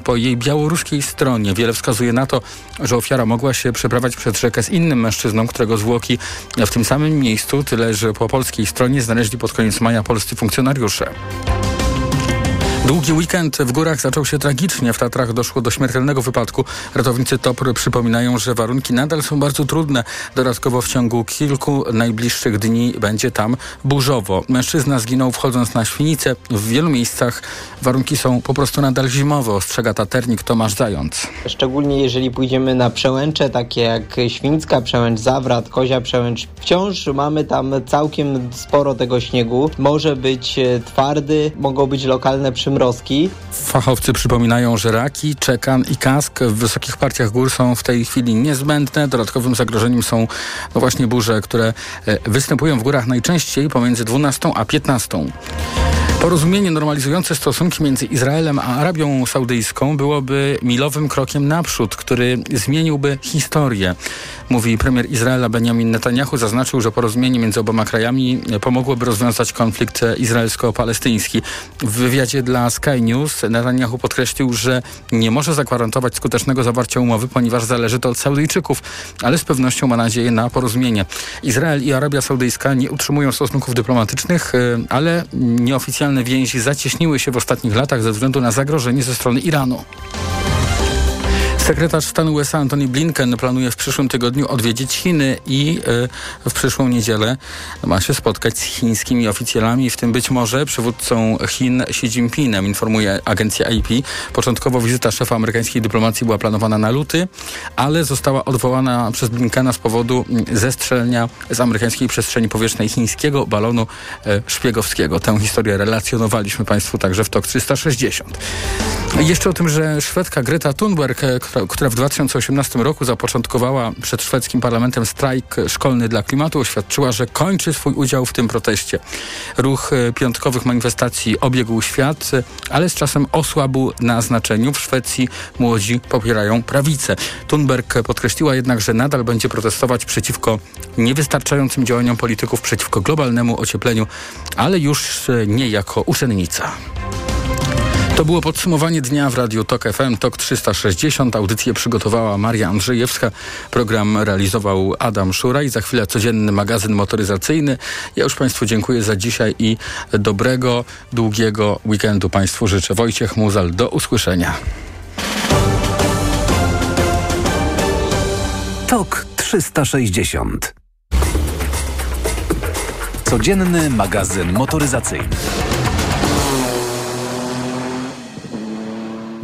po jej białoruskiej stronie. Wiele wskazuje na to, że ofiara mogła się przeprawać przez rzekę z innym mężczyzną, którego zwłoki w tym samym miejscu, tyle że po polskiej stronie znaleźli pod koniec maja polscy funkcjonariusze. Długi weekend w górach zaczął się tragicznie. W Tatrach doszło do śmiertelnego wypadku. Ratownicy TOPR przypominają, że warunki nadal są bardzo trudne. Dodatkowo w ciągu kilku najbliższych dni będzie tam burzowo. Mężczyzna zginął wchodząc na Świnicę. W wielu miejscach warunki są po prostu nadal zimowe, ostrzega taternik Tomasz Zając. Szczególnie jeżeli pójdziemy na przełęcze takie jak Świńska Przełęcz, Zawrat, Kozia Przełęcz. Wciąż mamy tam całkiem sporo tego śniegu. Może być e, twardy, mogą być lokalne przymrozki przymrozki. Fachowcy przypominają, że raki, czekan i kask w wysokich partiach gór są w tej chwili niezbędne. Dodatkowym zagrożeniem są no właśnie burze, które e, występują w górach najczęściej pomiędzy 12 a 15. Porozumienie normalizujące stosunki między Izraelem a Arabią Saudyjską byłoby milowym krokiem naprzód, który zmieniłby historię. Mówi premier Izraela Benjamin Netanyahu. Zaznaczył, że porozumienie między oboma krajami pomogłoby rozwiązać konflikt izraelsko-palestyński. W wywiadzie dla Sky News Netanyahu podkreślił, że nie może zagwarantować skutecznego zawarcia umowy, ponieważ zależy to od Saudyjczyków, ale z pewnością ma nadzieję na porozumienie. Izrael i Arabia Saudyjska nie utrzymują stosunków dyplomatycznych, y, ale nieoficjalne więzi zacieśniły się w ostatnich latach ze względu na zagrożenie ze strony Iranu. Sekretarz stanu USA Antony Blinken planuje w przyszłym tygodniu odwiedzić Chiny i y, w przyszłą niedzielę ma się spotkać z chińskimi oficjalami, w tym być może przywódcą Chin Xi Jinpingem, informuje agencja AP. Początkowo wizyta szefa amerykańskiej dyplomacji była planowana na luty, ale została odwołana przez Blinkena z powodu zestrzelenia z amerykańskiej przestrzeni powietrznej chińskiego balonu y, szpiegowskiego. Tę historię relacjonowaliśmy Państwu także w TOK 360. Jeszcze o tym, że Szwedka Greta Thunberg, która która w 2018 roku zapoczątkowała przed szwedzkim parlamentem strajk szkolny dla klimatu, oświadczyła, że kończy swój udział w tym proteście. Ruch e, piątkowych manifestacji obiegł świat, ale z czasem osłabł na znaczeniu. W Szwecji młodzi popierają prawicę. Thunberg podkreśliła jednak, że nadal będzie protestować przeciwko niewystarczającym działaniom polityków, przeciwko globalnemu ociepleniu, ale już e, nie jako uczennica. To było podsumowanie dnia w Radiu TOK FM, TOK 360. Audycję przygotowała Maria Andrzejewska. Program realizował Adam Szuraj. Za chwilę codzienny magazyn motoryzacyjny. Ja już Państwu dziękuję za dzisiaj i dobrego, długiego weekendu Państwu życzę. Wojciech Muzal, do usłyszenia. TOK 360. Codzienny magazyn motoryzacyjny.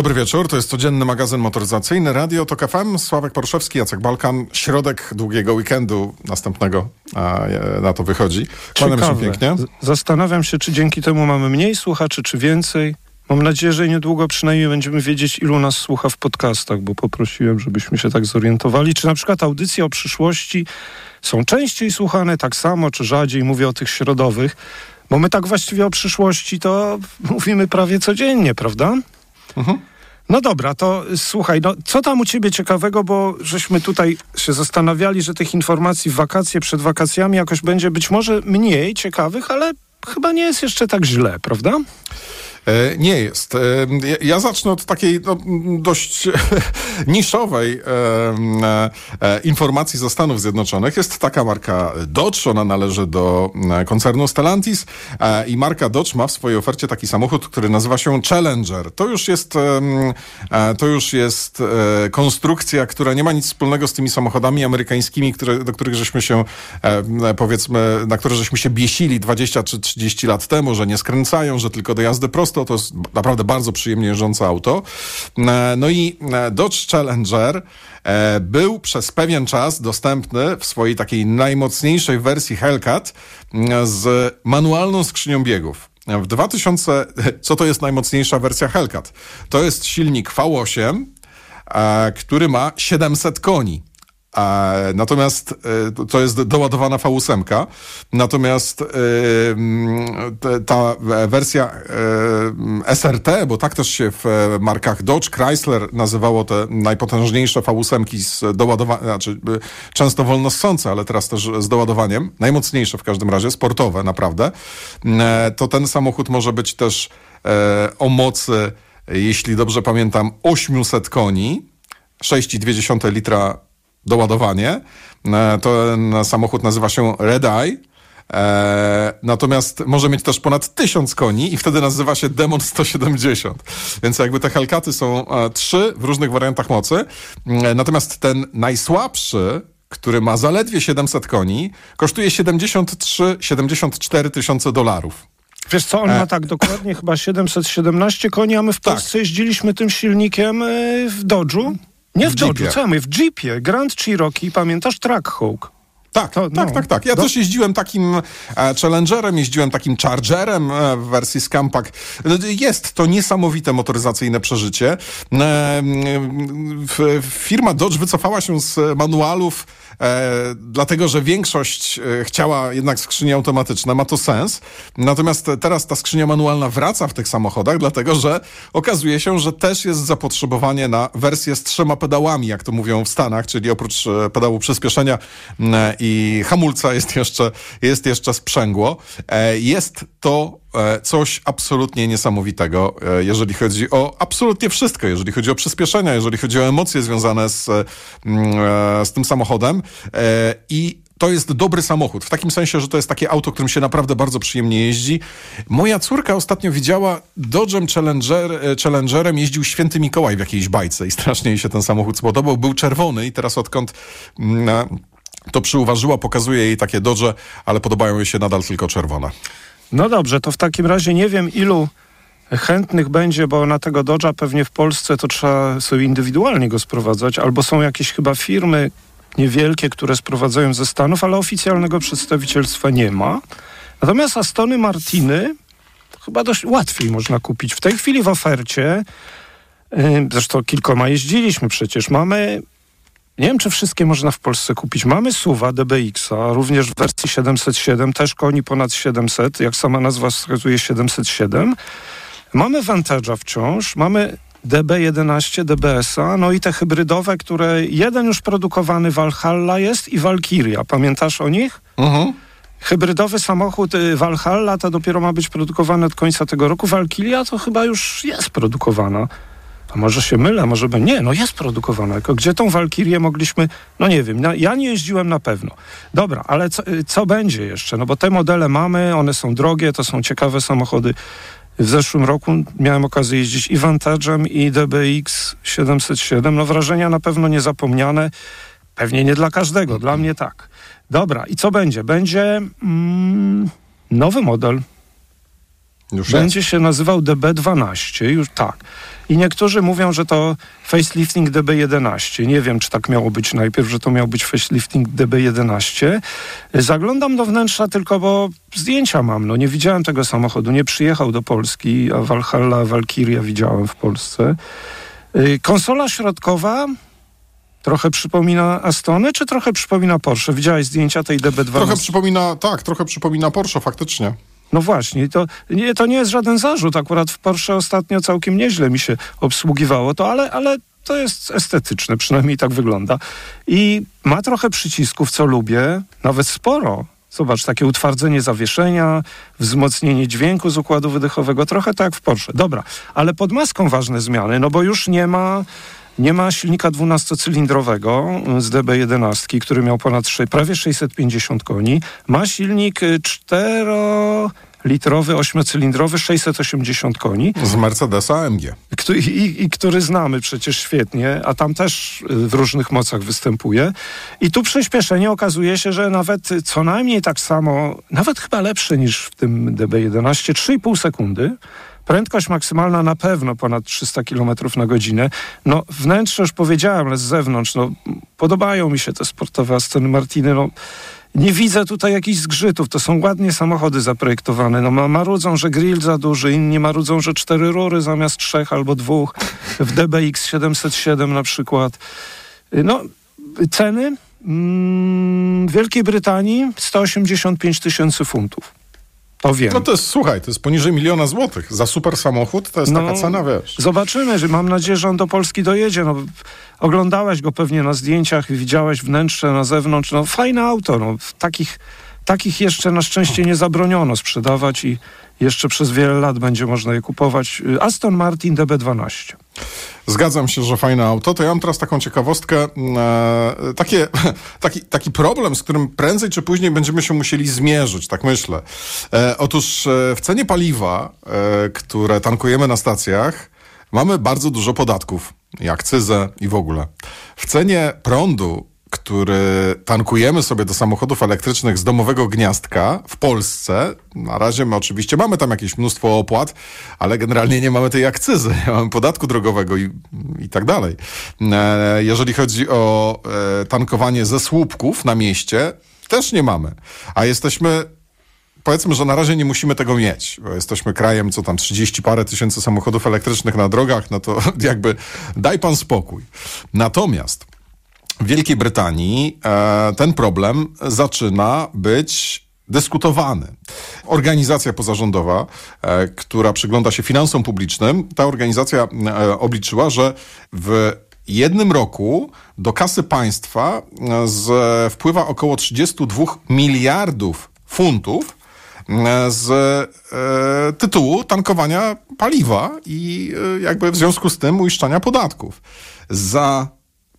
Dobry wieczór, to jest codzienny magazyn motoryzacyjny Radio TOK FM. Sławek Porszewski, Jacek Balkan. Środek długiego weekendu następnego a, na to wychodzi. Kłaniam się pięknie. Zastanawiam się, czy dzięki temu mamy mniej słuchaczy, czy więcej. Mam nadzieję, że niedługo przynajmniej będziemy wiedzieć, ilu nas słucha w podcastach, bo poprosiłem, żebyśmy się tak zorientowali. Czy na przykład audycje o przyszłości są częściej słuchane tak samo, czy rzadziej? Mówię o tych środowych. Bo my tak właściwie o przyszłości to mówimy prawie codziennie, prawda? Mhm. No dobra, to słuchaj, no co tam u ciebie ciekawego, bo żeśmy tutaj się zastanawiali, że tych informacji w wakacje, przed wakacjami jakoś będzie być może mniej ciekawych, ale chyba nie jest jeszcze tak źle, prawda? E, nie jest. E, ja zacznę od takiej no, dość niszowej e, informacji ze Stanów Zjednoczonych. Jest taka marka Dodge, ona należy do koncernu Stellantis i marka Dodge ma w swojej ofercie taki samochód, który nazywa się Challenger. To już jest, to już jest konstrukcja, która nie ma nic wspólnego z tymi samochodami amerykańskimi, które, do których żeśmy się powiedzmy, na które żeśmy się biesili 20 czy 30 lat temu, że nie skręcają, że tylko do jazdy prosto to jest naprawdę bardzo przyjemnie jeżdżące auto. E, no i e, Dodge Challenger e, był przez pewien czas dostępny w swojej takiej najmocniejszej wersji Hellcat z manualną skrzynią biegów. W 2000, co to jest najmocniejsza wersja Hellcat? To jest silnik V8, który ma 700 koni. Natomiast e, to jest doładowana V8. Natomiast e, ta wersja e, SRT, bo tak też się w markach Dodge, Chrysler nazywało te najpotężniejsze V8 z doładowaniem, znaczy często wolnossące, ale teraz też z doładowaniem, najmocniejsze w każdym razie, sportowe naprawdę, to ten samochód może być też o mocy jeśli dobrze pamiętam, 800 koni, 6,2 litra doładowanie. E, ten samochód nazywa się Red Eye. E, natomiast może mieć też ponad 1000 koni i wtedy nazywa się Demon 170. Więc jakby te Hellcaty są e, trzy w różnych wariantach mocy. E, natomiast ten najsłabszy, który ma zaledwie 700 koni, kosztuje 73-74 tysiące dolarów. Wiesz co, on ma tak dokładnie chyba 717 koni, a my w Tak. Polsce jeździliśmy tym silnikiem w Dodge'u. Nie w, W Jeepie. co ja mówię? W Jeepie, Grand Cherokee, pamiętasz? Trackhawk. Tak, To, tak, no. tak, tak. Ja Do- też jeździłem takim e, Challengerem, jeździłem takim Chargerem e, w wersji Scampac. Jest to niesamowite motoryzacyjne przeżycie. E, f- firma Dodge wycofała się z manualów, e, dlatego że większość e, chciała jednak skrzynie automatyczne, ma to sens. Natomiast teraz ta skrzynia manualna wraca w tych samochodach, dlatego że okazuje się, że też jest zapotrzebowanie na wersję z trzema pedałami, jak to mówią w Stanach, czyli oprócz e, pedału przyspieszenia m, i hamulca jest jeszcze, jest jeszcze sprzęgło. E, Jest to e, coś absolutnie niesamowitego, e, jeżeli chodzi o absolutnie wszystko, jeżeli chodzi o przyspieszenia, jeżeli chodzi o emocje związane z, mm, z tym samochodem. I to jest dobry samochód, w takim sensie, że to jest takie auto, którym się naprawdę bardzo przyjemnie jeździ. Moja córka ostatnio widziała Dodge'em Challenger, Challengerem jeździł Święty Mikołaj w jakiejś bajce i strasznie jej się ten samochód spodobał. Był czerwony i teraz odkąd mm, e, to przyuważyła, pokazuje jej takie Dodge, ale podobają jej się nadal tylko czerwone. No dobrze, to w takim razie nie wiem ilu chętnych będzie, bo na tego Dodge'a pewnie w Polsce to trzeba sobie indywidualnie go sprowadzać, albo są jakieś chyba firmy niewielkie, które sprowadzają ze Stanów, ale oficjalnego przedstawicielstwa nie ma. Natomiast Astony Martiny chyba dość łatwiej można kupić. W tej chwili w ofercie, yy, zresztą kilkoma jeździliśmy przecież, mamy nie wiem, czy wszystkie można w Polsce kupić. Mamy Suwa DBX-a, również w wersji 707, też koni ponad 700, jak sama nazwa wskazuje 707. Mamy Vantage'a wciąż, mamy DB11, DBS-a, no i te hybrydowe, które jeden już produkowany Valhalla jest i Valkyria. Pamiętasz o nich? Mhm. Hybrydowy samochód y, Valhalla to dopiero ma być produkowany od końca tego roku. Valkyria to chyba już jest produkowana. Może się mylę, może by nie, no jest produkowana. Gdzie tą Walkirię mogliśmy, no nie wiem, no, ja nie jeździłem na pewno. Dobra, ale co, y, co będzie jeszcze? No bo te modele mamy, one są drogie, to są ciekawe samochody. W zeszłym roku miałem okazję jeździć i Vantage'em, i DBX 707. No wrażenia na pewno niezapomniane. Pewnie nie dla każdego, dla mnie tak. Dobra, i co będzie? Będzie mm, nowy model. Już Będzie się nazywał DB12, już tak. I niektórzy mówią, że to facelifting DB11. Nie wiem, czy tak miało być najpierw, że to miał być facelifting DB11. Zaglądam do wnętrza tylko, bo zdjęcia mam. No nie widziałem tego samochodu, nie przyjechał do Polski, a Valhalla, Valkyria widziałem w Polsce. Y, Konsola środkowa trochę przypomina Astony, czy trochę przypomina Porsche? Widziałeś zdjęcia tej DB12? Trochę przypomina, tak, trochę przypomina Porsche faktycznie. No właśnie, to nie, to nie jest żaden zarzut. Akurat w Porsche ostatnio całkiem nieźle mi się obsługiwało to, ale, ale to jest estetyczne, przynajmniej tak wygląda. I ma trochę przycisków, co lubię, nawet sporo. Zobacz, takie utwardzenie zawieszenia, wzmocnienie dźwięku z układu wydechowego, trochę tak w Porsche. Dobra, ale pod maską ważne zmiany, no bo już nie ma, nie ma silnika 12-cylindrowego z DB11, który miał ponad sze- prawie 650 koni. Ma silnik y, 4-litrowy, 8-cylindrowy, 680 koni, Z Mercedesa AMG. który, i, i który znamy przecież świetnie, a tam też y, w różnych mocach występuje. I tu przyspieszenie okazuje się, że nawet co najmniej tak samo, nawet chyba lepsze niż w tym DB11, 3,5 sekundy. Prędkość maksymalna na pewno ponad 300 km na godzinę. No wnętrze już powiedziałem, ale z zewnątrz, no podobają mi się te sportowe Astony Martiny, no nie widzę tutaj jakichś zgrzytów. To są ładnie samochody zaprojektowane. No, ma- marudzą, że grill za duży, inni marudzą, że cztery rury zamiast trzech albo dwóch. W DBX 707 na przykład. No, ceny mm, w Wielkiej Brytanii 185 tysięcy funtów. To wiem. No to jest, słuchaj, to jest poniżej miliona złotych. Za super samochód to jest No, taka cena, wiesz. Zobaczymy, że mam nadzieję, że on do Polski dojedzie. No, oglądałeś go pewnie na zdjęciach, widziałeś wnętrze na zewnątrz. No, fajne auto. No, takich, takich jeszcze na szczęście nie zabroniono sprzedawać i, jeszcze przez wiele lat będzie można je kupować. Y, Aston Martin DB12. Zgadzam się, że fajne auto. To ja mam teraz taką ciekawostkę, e, takie, taki, taki problem, z którym prędzej czy później będziemy się musieli zmierzyć, tak myślę. E, otóż e, w cenie paliwa, e, które tankujemy na stacjach, mamy bardzo dużo podatków i akcyzę i w ogóle. W cenie prądu który tankujemy sobie do samochodów elektrycznych z domowego gniazdka w Polsce. Na razie my oczywiście mamy tam jakieś mnóstwo opłat, ale generalnie nie mamy tej akcyzy, nie mamy podatku drogowego i, i tak dalej. E, jeżeli chodzi o e, tankowanie ze słupków na mieście, też nie mamy. A jesteśmy powiedzmy, że na razie nie musimy tego mieć, bo jesteśmy krajem, co tam 30 parę tysięcy samochodów elektrycznych na drogach, no to jakby daj pan spokój. Natomiast w Wielkiej Brytanii e, ten problem zaczyna być dyskutowany. Organizacja pozarządowa, e, która przygląda się finansom publicznym, ta organizacja e, obliczyła, że w jednym roku do kasy państwa z, wpływa około 32 miliardów funtów z e, tytułu tankowania paliwa i e, jakby w związku z tym uiszczania podatków. Za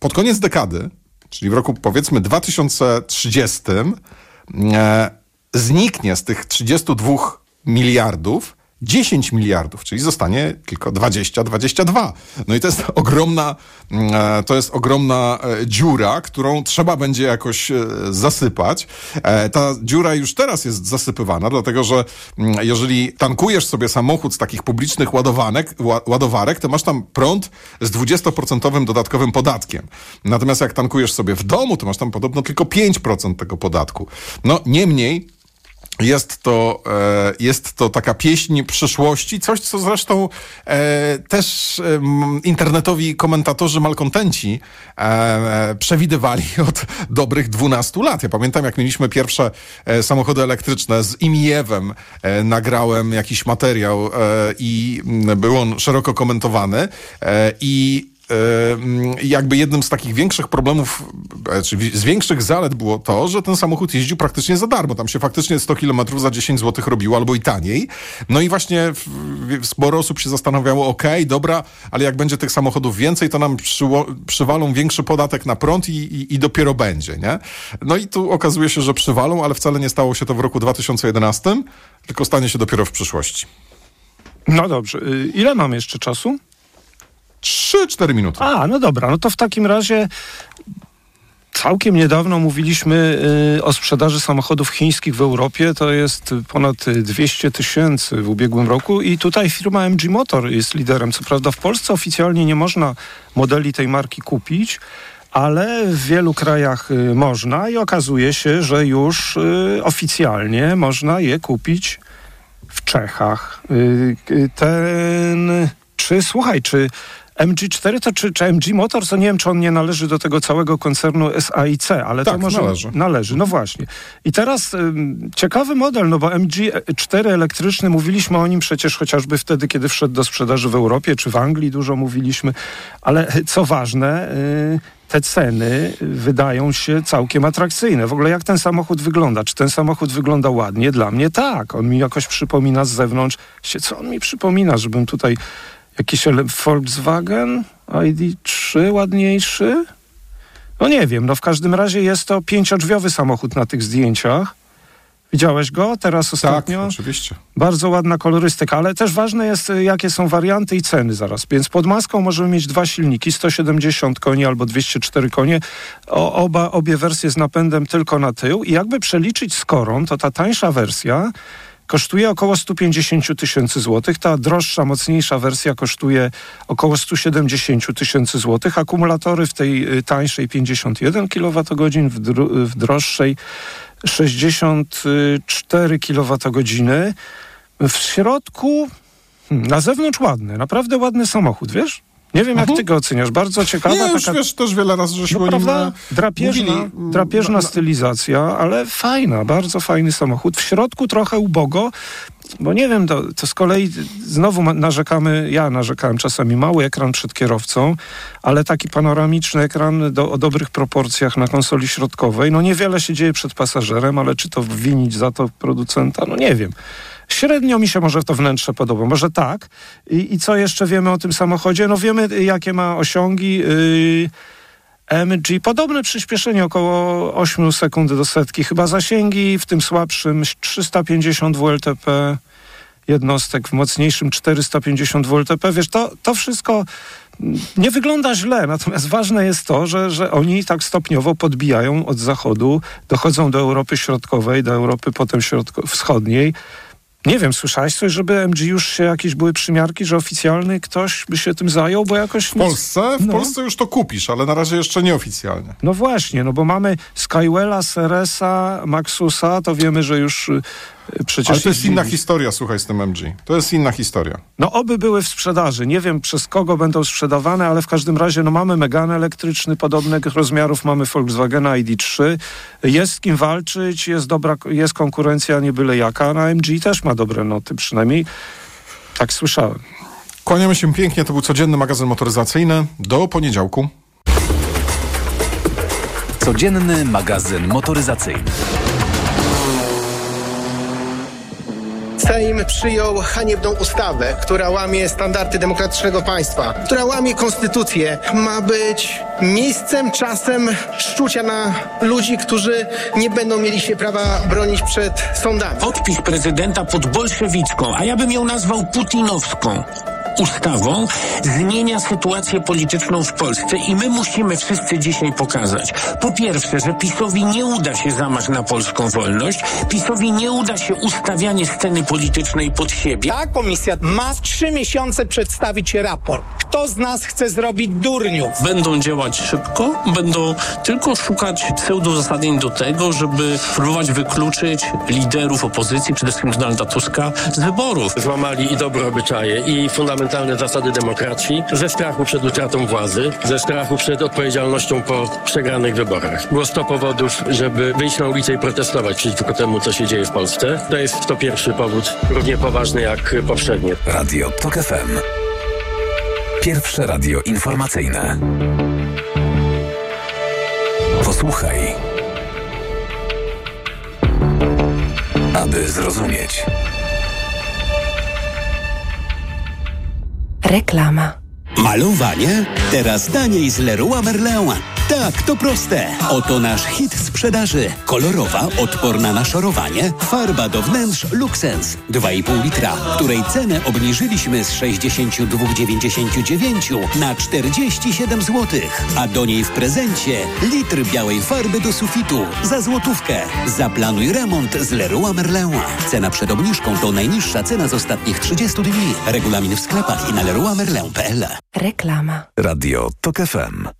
pod koniec dekady, czyli w roku powiedzmy 2030, e, zniknie z tych 32 miliardów 10 miliardów, czyli zostanie tylko 20-22. No i to jest ogromna, mm, e, to jest ogromna e, dziura, którą trzeba będzie jakoś e, zasypać. Ta dziura już teraz jest zasypywana, dlatego że mm, jeżeli tankujesz sobie samochód z takich publicznych ładowanek, ładowarek, to masz tam prąd z 20% dodatkowym podatkiem. Natomiast jak tankujesz sobie w domu, to masz tam podobno tylko 5% tego podatku. No niemniej jest to, e, jest to taka pieśń przyszłości, coś, co zresztą e, też internetowi komentatorzy malkontenci e, przewidywali od dobrych 12 lat. Ja pamiętam, jak mieliśmy pierwsze samochody elektryczne z Imijewem, nagrałem jakiś materiał i był on szeroko komentowany i jakby jednym z takich większych problemów, e, czy z większych zalet było to, że ten samochód jeździł praktycznie za darmo. Tam się faktycznie 100 km za 10 zł robiło, albo i taniej. No i właśnie sporo osób się zastanawiało, ok, dobra, ale jak będzie tych samochodów więcej, to nam przywalą większy podatek na prąd i, i, i dopiero będzie, nie? No i tu okazuje się, że przywalą, ale wcale nie stało się to w roku 2011, tylko stanie się dopiero w przyszłości. No dobrze. Y, ile mam jeszcze czasu? 3-4 minuty. A, no dobra, no to w takim razie Całkiem niedawno mówiliśmy y, o sprzedaży samochodów chińskich w Europie. To jest ponad 200 tysięcy w ubiegłym roku i tutaj firma MG Motor jest liderem. Co prawda w Polsce oficjalnie nie można modeli tej marki kupić, ale w wielu krajach y, można i okazuje się, że już y, oficjalnie można je kupić w Czechach. Ten, czy słuchaj, czy MG4 to czy, czy MG Motors, to nie wiem, czy on nie należy do tego całego koncernu SAIC, ale tak, to może należy. należy. No właśnie. I teraz ym, ciekawy model, no bo MG4 elektryczny, mówiliśmy o nim przecież chociażby wtedy, kiedy wszedł do sprzedaży w Europie, czy w Anglii dużo mówiliśmy, ale co ważne, y, te ceny wydają się całkiem atrakcyjne. W ogóle jak ten samochód wygląda? Czy ten samochód wygląda ładnie? Dla mnie tak. On mi jakoś przypomina z zewnątrz. Co on mi przypomina, żebym tutaj Jakiś Volkswagen ID3 ładniejszy? No nie wiem, no w każdym razie jest to pięciodrzwiowy samochód na tych zdjęciach. Widziałeś go teraz ostatnio? Tak, oczywiście. Bardzo ładna kolorystyka, ale też ważne jest, y, jakie są warianty i ceny zaraz. Więc pod maską możemy mieć dwa silniki, 170 koni albo 204 konie. O, oba, obie wersje z napędem tylko na tył. I jakby przeliczyć z korą, to ta tańsza wersja kosztuje około 150 tysięcy złotych. Ta droższa, mocniejsza wersja kosztuje około 170 tysięcy złotych. Akumulatory w tej y, tańszej 51 kWh, w, w droższej 64 kWh. W środku, hmm, na zewnątrz ładny, naprawdę ładny samochód, wiesz? Nie wiem, jak mhm. ty go oceniasz. Bardzo ciekawa. Nie, już taka... wiesz, też wiele razy żeśmy no, prawda? Drapieżna, mówili. drapieżna stylizacja, ale fajna, bardzo fajny samochód. W środku trochę ubogo bo nie wiem, to, to z kolei znowu narzekamy, ja narzekałem czasami mały ekran przed kierowcą, ale taki panoramiczny ekran do, o dobrych proporcjach na konsoli środkowej, no niewiele się dzieje przed pasażerem, ale czy to winić za to producenta, no nie wiem. Średnio mi się może to wnętrze podoba, może tak. I, i co jeszcze wiemy o tym samochodzie? No wiemy, jakie ma osiągi. Yy, MG, podobne przyspieszenie około 8 sekund do setki. Chyba zasięgi w tym słabszym 350 WLTP jednostek, w mocniejszym 450 WLTP. Wiesz, to, to wszystko nie wygląda źle, natomiast ważne jest to, że, że oni tak stopniowo podbijają od zachodu, dochodzą do Europy Środkowej, do Europy potem środko- wschodniej. Nie wiem, słyszałeś coś, żeby MG już się jakieś były przymiarki, że oficjalny ktoś by się tym zajął, bo jakoś... W Polsce? W no. Polsce już to kupisz, ale na razie jeszcze nieoficjalnie. No właśnie, no bo mamy Skywella, Seresa, Maxusa, to wiemy, że już przecież... Ale to jest inna historia, słuchaj, z tym MG. To jest inna historia. No oby były w sprzedaży. Nie wiem przez kogo będą sprzedawane, ale w każdym razie no mamy Megane elektryczny podobnych rozmiarów, mamy Volkswagena ID3. Jest z kim walczyć, jest dobra, jest konkurencja nie byle jaka. Na MG też ma dobre noty, przynajmniej tak słyszałem. Kłaniamy się pięknie, to był codzienny magazyn motoryzacyjny. Do poniedziałku. Codzienny magazyn motoryzacyjny. Sejm przyjął haniebną ustawę, która łamie standardy demokratycznego państwa, która łamie konstytucję. Ma być miejscem, czasem szczucia na ludzi, którzy nie będą mieli się prawa bronić przed sądami. Podpis prezydenta pod bolszewicką, a ja bym ją nazwał putinowską ustawą zmienia sytuację polityczną w Polsce i my musimy wszyscy dzisiaj pokazać. Po pierwsze, że PiSowi nie uda się zamach na polską wolność, PiSowi nie uda się ustawianie sceny politycznej pod siebie. Ta komisja ma trzy miesiące przedstawić raport. Kto z nas chce zrobić durniów? Będą działać szybko, będą tylko szukać pseudozasadnień do tego, żeby próbować wykluczyć liderów opozycji, przede wszystkim Donalda Tuska, z wyborów. Złamali i dobre obyczaje, i fundamentalne zasady demokracji ze strachu przed utratą władzy, ze strachu przed odpowiedzialnością po przegranych wyborach. Było 100 powodów, żeby wyjść na ulicę i protestować przeciwko temu, co się dzieje w Polsce. To jest to pierwszy powód, równie poważny jak poprzednie. Radio TOK FM. Pierwsze radio informacyjne. Posłuchaj. Aby zrozumieć. Reklama. Malowanie? Teraz taniej z Leroy Merlin. Tak, to proste. Oto nasz hit sprzedaży. Kolorowa, odporna na szorowanie, farba do wnętrz Luxens 2,5 litra, której cenę obniżyliśmy z 62,99 na 47 zł. A do niej w prezencie litr białej farby do sufitu za złotówkę. Zaplanuj remont z Leroy Merlin. Cena przed obniżką to najniższa cena z ostatnich 30 dni. Regulamin w sklepach i na leroymerlin.pl. Reklama. Radio TOK FM.